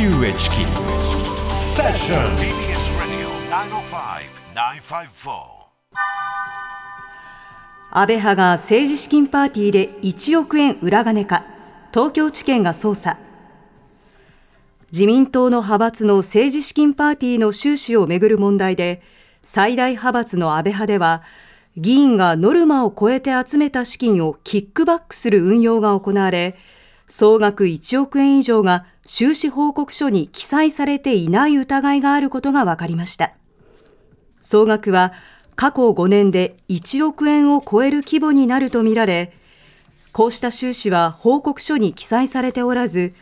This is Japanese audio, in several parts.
荻上チキセッション TBS Radio 905-954安倍派が政治資金パーティーで1億円裏金か東京地検が捜査。自民党の派閥の政治資金パーティーの収支をめぐる問題で最大派閥の安倍派では議員がノルマを超えて集めた資金をキックバックする運用が行われ総額1億円以上が収支報告書に記載されていない疑いがあることが分かりました総額は過去5年で1億円を超える規模になるとみられ、こうした収支は報告書に記載されておらず、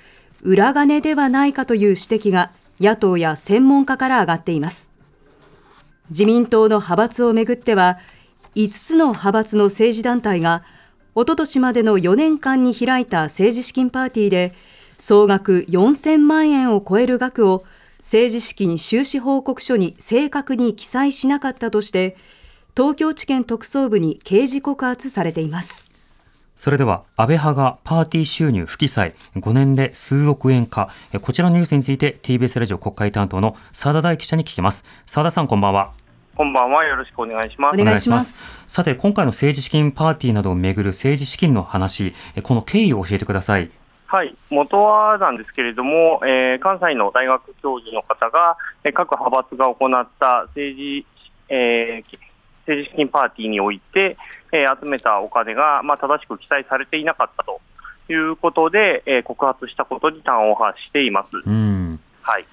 裏金ではないかという指摘が野党や専門家から上がっています。自民党の派閥をめぐっては、5つの派閥の政治団体が、おととしまでの4年間に開いた政治資金パーティーで、総額4000万円を超える額を政治資金収支報告書に正確に記載しなかったとして、東京地検特捜部に刑事告発されています。それでは、安倍派がパーティー収入不記載、5年で数億円か、えこちらのニュースについて TBS ラジオ国会担当の澤田大記者に聞きます。澤田さん、こんばんは。こんばんは。よろしくお願いします。お願いします。さて、今回の政治資金パーティーなどをめぐる政治資金の話、えこの経緯を教えてください。はい。元はなんですけれども、えー関西の大学教授の方が、えー各派閥が行った政治、えー政治資金パーティーにおいて、えー集めたお金が、まあ、正しく記載されていなかったということで、えー告発したことに端を発しています。うん。はい。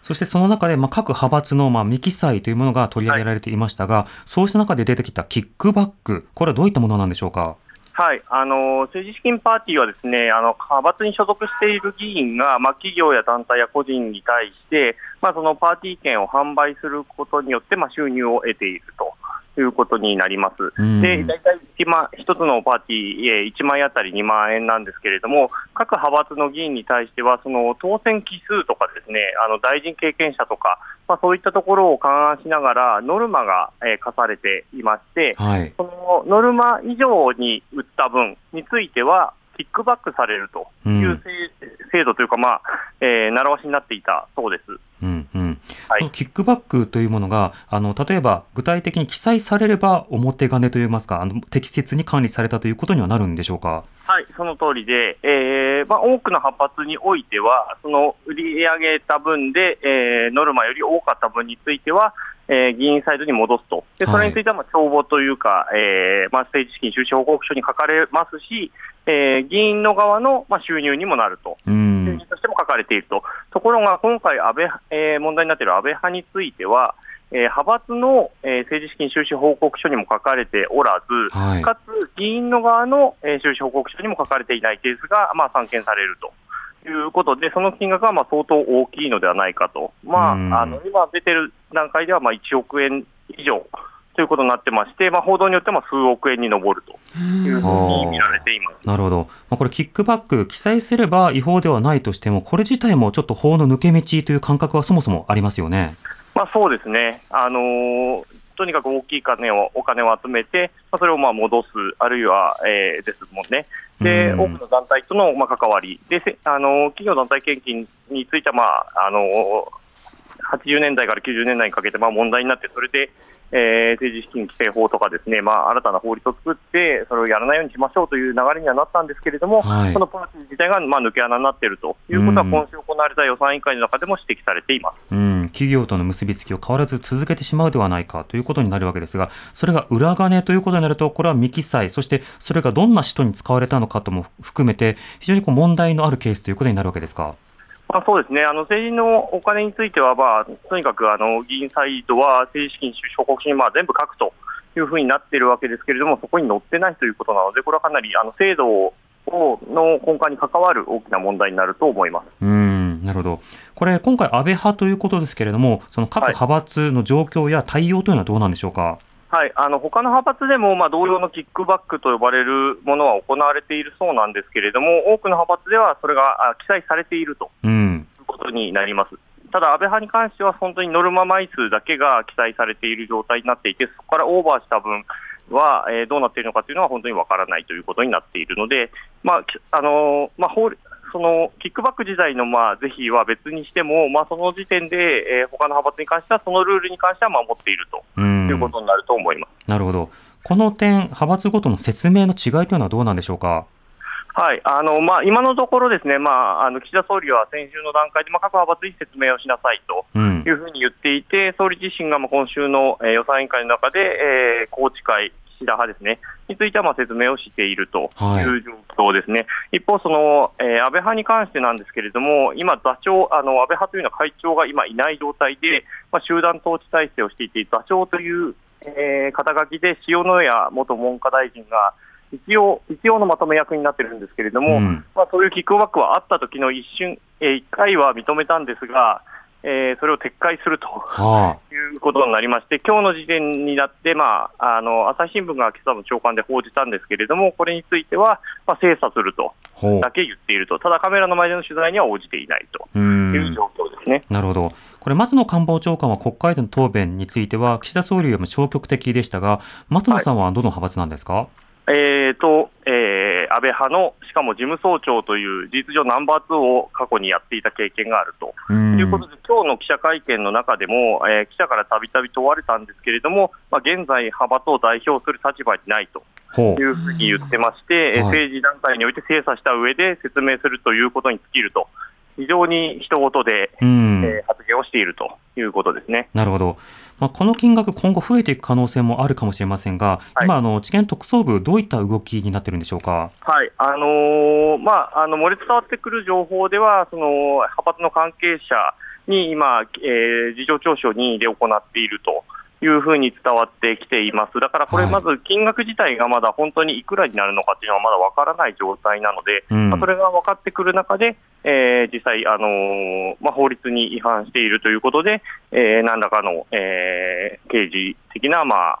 そしてその中で、まあ、各派閥の、まあ、未記載というものが取り上げられていましたが、そうした中で出てきたキックバック、これはどういったものなんでしょうか？はい、あの政治資金パーティーはですねあの派閥に所属している議員が、まあ、企業や団体や個人に対して、まあ、そのパーティー券を販売することによって、まあ、収入を得ていると。いうことになります。うんで大体1万一つのパーティー、えー1枚あたり2万円なんですけれども、各派閥の議員に対しては、その当選期数とかですね、あの大臣経験者とか、まあ、そういったところを勘案しながら、ノルマが、えー課されていまして、はい。そのノルマ以上に売った分については、キックバックされるという制,、制度というか、まあえー習わしになっていたそうです。うんうん。はいキックバックというものが、あの、例えば具体的に記載されれば表金といいますか、あの、適切に管理されたということにはなるんでしょうか？はい、その通りで、えーまあ、多くの派閥においては、その売り上げた分で、えーノルマより多かった分については、えー議員サイドに戻すと、でそれについてはまあ帳簿というか、えーまあ、政治資金収支報告書に書かれますし、えー議員の側のまあ収入にもなると。う収ん入。としても書かれていると、ところが今回安倍、えー問題になっている安倍派については、えー派閥の、えー政治資金収支報告書にも書かれておらず、はい。かつ議員の側の、えー収支報告書にも書かれていないケースが、まあ、散見されると。いうことで、その金額はまあ相当大きいのではないかと、まうんあ、あの今出てる段階ではまあ1億円以上ということになってまして、まあ、報道によっても数億円に上るというふうに見られています。なるほど。まあ、これ、キックバック、記載すれば違法ではないとしても、これ自体もちょっと法の抜け道という感覚はそもそもありますよね。まあ、そうですね、あのーとにかく大きい金をお金を集めて、まあ、それをまあ戻す、あるいは、えーですもんね、でうん多くの団体とのまあ関わりで、せあのー企業団体献金については、まああのー80年代から90年代にかけてまあ問題になって、それで、えー政治資金規正法とかですね、まあ、新たな法律を作って、それをやらないようにしましょうという流れにはなったんですけれども、はいこのパーティー自体がまあ抜け穴になっているということは、うん今週行われた予算委員会の中でも指摘されています。うん、企業との結びつきを変わらず続けてしまうではないかということになるわけですが、それが裏金ということになると、これは未記載、そしてそれがどんな人に使われたのかとも含めて、非常にこう問題のあるケースということになるわけですか？まあ、そうですね、あの政治のお金については、まあ、とにかくあの議員サイドは政治資金収支報告書にまあ全部書くというふうになっているわけですけれども、そこに載ってないということなので、これはかなりあの制度をの根幹に関わる大きな問題になると思います。うん、なるほど。これ、今回安倍派ということですけれども、その各派閥の状況や対応というのはどうなんでしょうか？はい、あの他の派閥でも、まあ、同様のキックバックと呼ばれるものは行われているそうなんですけれども、多くの派閥ではそれがあ記載されているとうん。いうことになります。ただ、安倍派に関しては、本当にノルマ枚数だけが記載されている状態になっていて、そこからオーバーした分は、えーどうなっているのかというのは本当にわからないということになっているので、まあきあのーまあ、法そのキックバック時代のまあ是非は別にしても、まあ、その時点で、えー、他の派閥に関しては、そのルールに関しては守っているということになると思います。なるほど。この点、派閥ごとの説明の違いというのはどうなんでしょうか？はいあのまあ、今のところ、ですね、まあ、あの岸田総理は先週の段階で、まあ、各派閥に説明をしなさいというふうに言っていて、うん、総理自身がまあ今週の、えー、予算委員会の中で、えー、宏池会、岸田派ですね、についてはまあ説明をしているとい。う状況ですね、はい、一方、その、えー、安倍派に関してなんですけれども、今、座長、あの安倍派というのは会長が今いない状態で、まあ、集団統治体制をしていて、座長という、えー、肩書きで塩谷元文科大臣が、一応、一応のまとめ役になってるんですけれども、うん、まあ、そういうキックバックはあった時の一瞬、えー、1回は認めたんですが、えー、それを撤回すると、はあ、いうことになりまして、今日の時点になって、まあ、あの朝日新聞が今朝の朝刊で報じたんですけれども、これについては、まあ、精査するとだけ言っていると、ただカメラの前での取材には応じていないと。いう状況ですね。なるほど。これ、松野官房長官は国会での答弁については、岸田総理よりも消極的でしたが、松野さんはどの派閥なんですか、はいえーとえー、安倍派の、しかも事務総長という事実上ナンバー2を過去にやっていた経験があるということで、今日の記者会見の中でも、えー、記者からたびたび問われたんですけれども、まあ、現在、派閥を代表する立場にないというふうに言ってまして、はい、政治団体において精査した上で説明するということに尽きると。非常に人事で、えー、発言をしているということですね。なるほど。まあ、この金額、今後増えていく可能性もあるかもしれませんが、はい、今あの、地検特捜部、どういった動きになってるんでしょうか？はいあのー、まあ、あの漏れ伝わってくる情報では、その派閥の関係者に今、えー、事情聴取を任意で行っていると。いうふうに伝わってきています、だからこれ、まず金額自体がまだ本当にいくらになるのかっていうのはまだ分からない状態なので、うん、まあ、それが分かってくる中で、えー、実際、あのー、まあ、法律に違反しているということで、えー、何らかの、えー、刑事的な、まあ、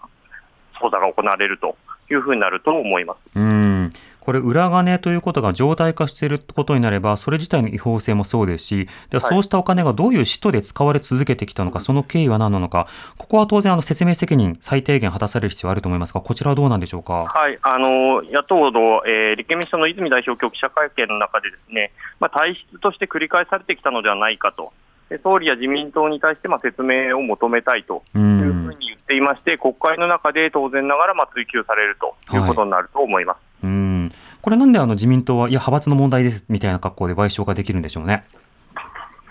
捜査が行われるというふうになると思います。うん。これ、裏金ということが常態化していることになれば、それ自体の違法性もそうですし、ではそうしたお金がどういう使途で使われ続けてきたのか、その経緯は何なのか、ここは当然、あの説明責任、最低限果たされる必要はあると思いますが、こちらはどうなんでしょうか？はい、あの野党の、えー、立憲民主党の泉代表、今日記者会見の中で、ですね、まあ、体質として繰り返されてきたのではないかと。総理や自民党に対してまあ説明を求めたいとっていまして、国会の中で当然ながらまあ追及されるとい。うことになると思います。はい、うん。これなんであの自民党は、いや、派閥の問題ですみたいな格好で賠償ができるんでしょうね。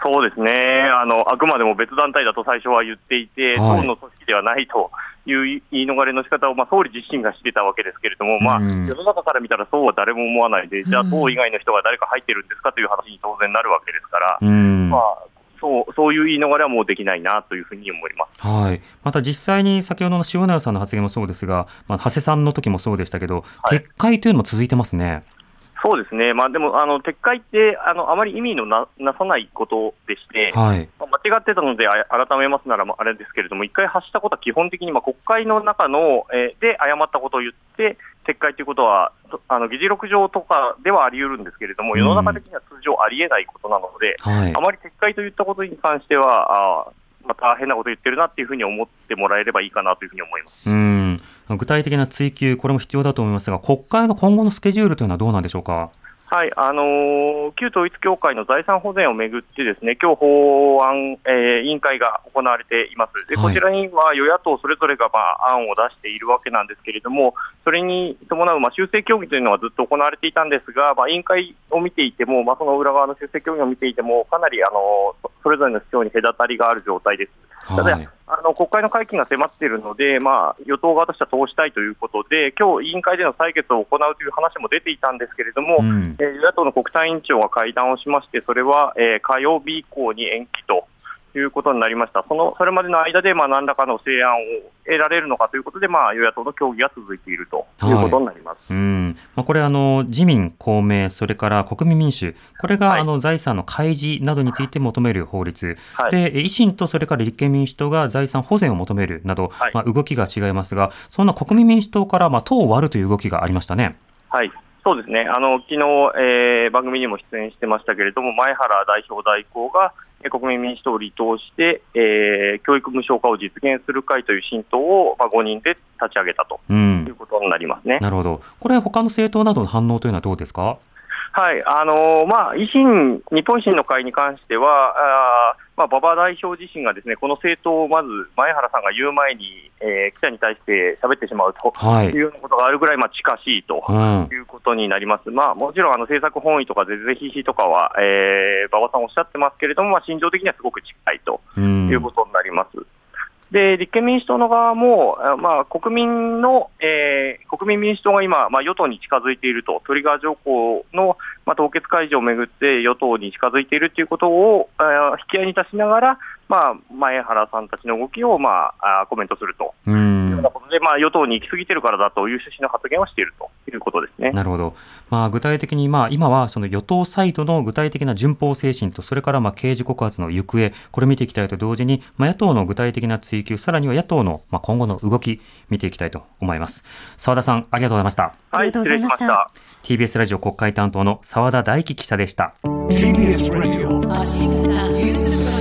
そうですね。あの、あくまでも別団体だと最初は言っていて、党、の組織ではないという言い逃れの仕方をまを、あ、総理自身がしてたわけですけれども、まあ、世の中から見たらそうは誰も思わないで、じゃあ、党以外の人が誰か入ってるんですかという話に当然なるわけですから、まあ、そうそういう言い逃れはもうできないなというふうに思います、はい、また実際に先ほどの塩谷さんの発言もそうですが、まあ、長谷さんの時もそうでしたけど、はい、撤回というのも続いてますね。そうですね、まあ、でもあの撤回ってあのあまり意味のななさないことでして、はい、まあ、間違ってたので改めますならあれですけれども、一回発したことは基本的にまあ国会の中の、えー、で誤ったことを言って、撤回ということは、あの議事録上とかではあり得るんですけれども、世の中的には通常ありえないことなので、はい、あまり撤回といったことに関しては、あまた変なこと言ってるなっていうふうに思ってもらえればいいかなというふうに思います。うん具体的な追及、これも必要だと思いますが、国会の今後のスケジュールというのはどうなんでしょうか？はいあのー、旧統一教会の財産保全をめぐって、ですね今日法案、えー、委員会が行われています、でこちらには与野党それぞれが、まあ、案を出しているわけなんですけれども、それに伴う、まあ、修正協議というのはずっと行われていたんですが、まあ、委員会を見ていても、まあ、その裏側の修正協議を見ていても、かなり、あのそれぞれの主張に隔たりがある状態です。ただ、あの国会の会期が迫っているので、まあ、与党側としては通したいということで、今日委員会での採決を行うという話も出ていたんですけれども、うん、えー、与野党の国対委員長が会談をしまして、それは、えー、火曜日以降に延期ということになりました、そのそれまでの間でまあ何らかの成案を得られるのかということで、まあ、与野党の協議が続いているということになります、はい、うん。まあ、これあの、自民、公明、それから国民民主、これが、はい、あの財産の開示などについて求める法律、はい、で維新とそれから立憲民主党が財産保全を求めるなど、まあ、動きが違いますが、そんな国民民主党からまあ党を割るという動きがありましたね。はいそうですね、あの昨日、えー、番組にも出演してましたけれども、前原代表代行が、国民民主党を離党して、えー、教育無償化を実現する会という新党を、まあ、5人で立ち上げたということになりますね、なるほど、これ、他の政党などの反応というのはどうですか？はい、あのーまあ、維新、日本維新の会に関しては、あーまあ、馬場代表自身がですね、この政党をまず前原さんが言う前に、えー記者に対して喋ってしまうとはいいうようなことがあるぐらい、まあ、近しいと。うんいうことになります、まあ、もちろんあの政策本位とか是々非々とかは、えー馬場さんおっしゃってますけれども、まあ、心情的にはすごく近いとうんいうことになります。で立憲民主党の側も、まあ、国民の、えー国民民主党が今、まあ、与党に近づいていると、トリガー条項の、まあ、凍結解除をめぐって与党に近づいているということを、あー引き合いに出しながら、まあ、前原さんたちの動きを、まあ、コメントするとういうんようなことで、まあ、与党に行き過ぎてるからだという趣旨の発言をしているということですね。なるほど、まあ、具体的に、まあ、今はその与党サイドの具体的な順法精神と、それからまあ刑事告発の行方、これ見ていきたいと同時に、まあ、野党の具体的な追及、さらには野党のまあ今後の動き、見ていきたいと思います。澤田さん、ありがとうございました。ありがとうございました TBS ラジオ国会担当の澤田大樹記者でした。TBS Radio 荻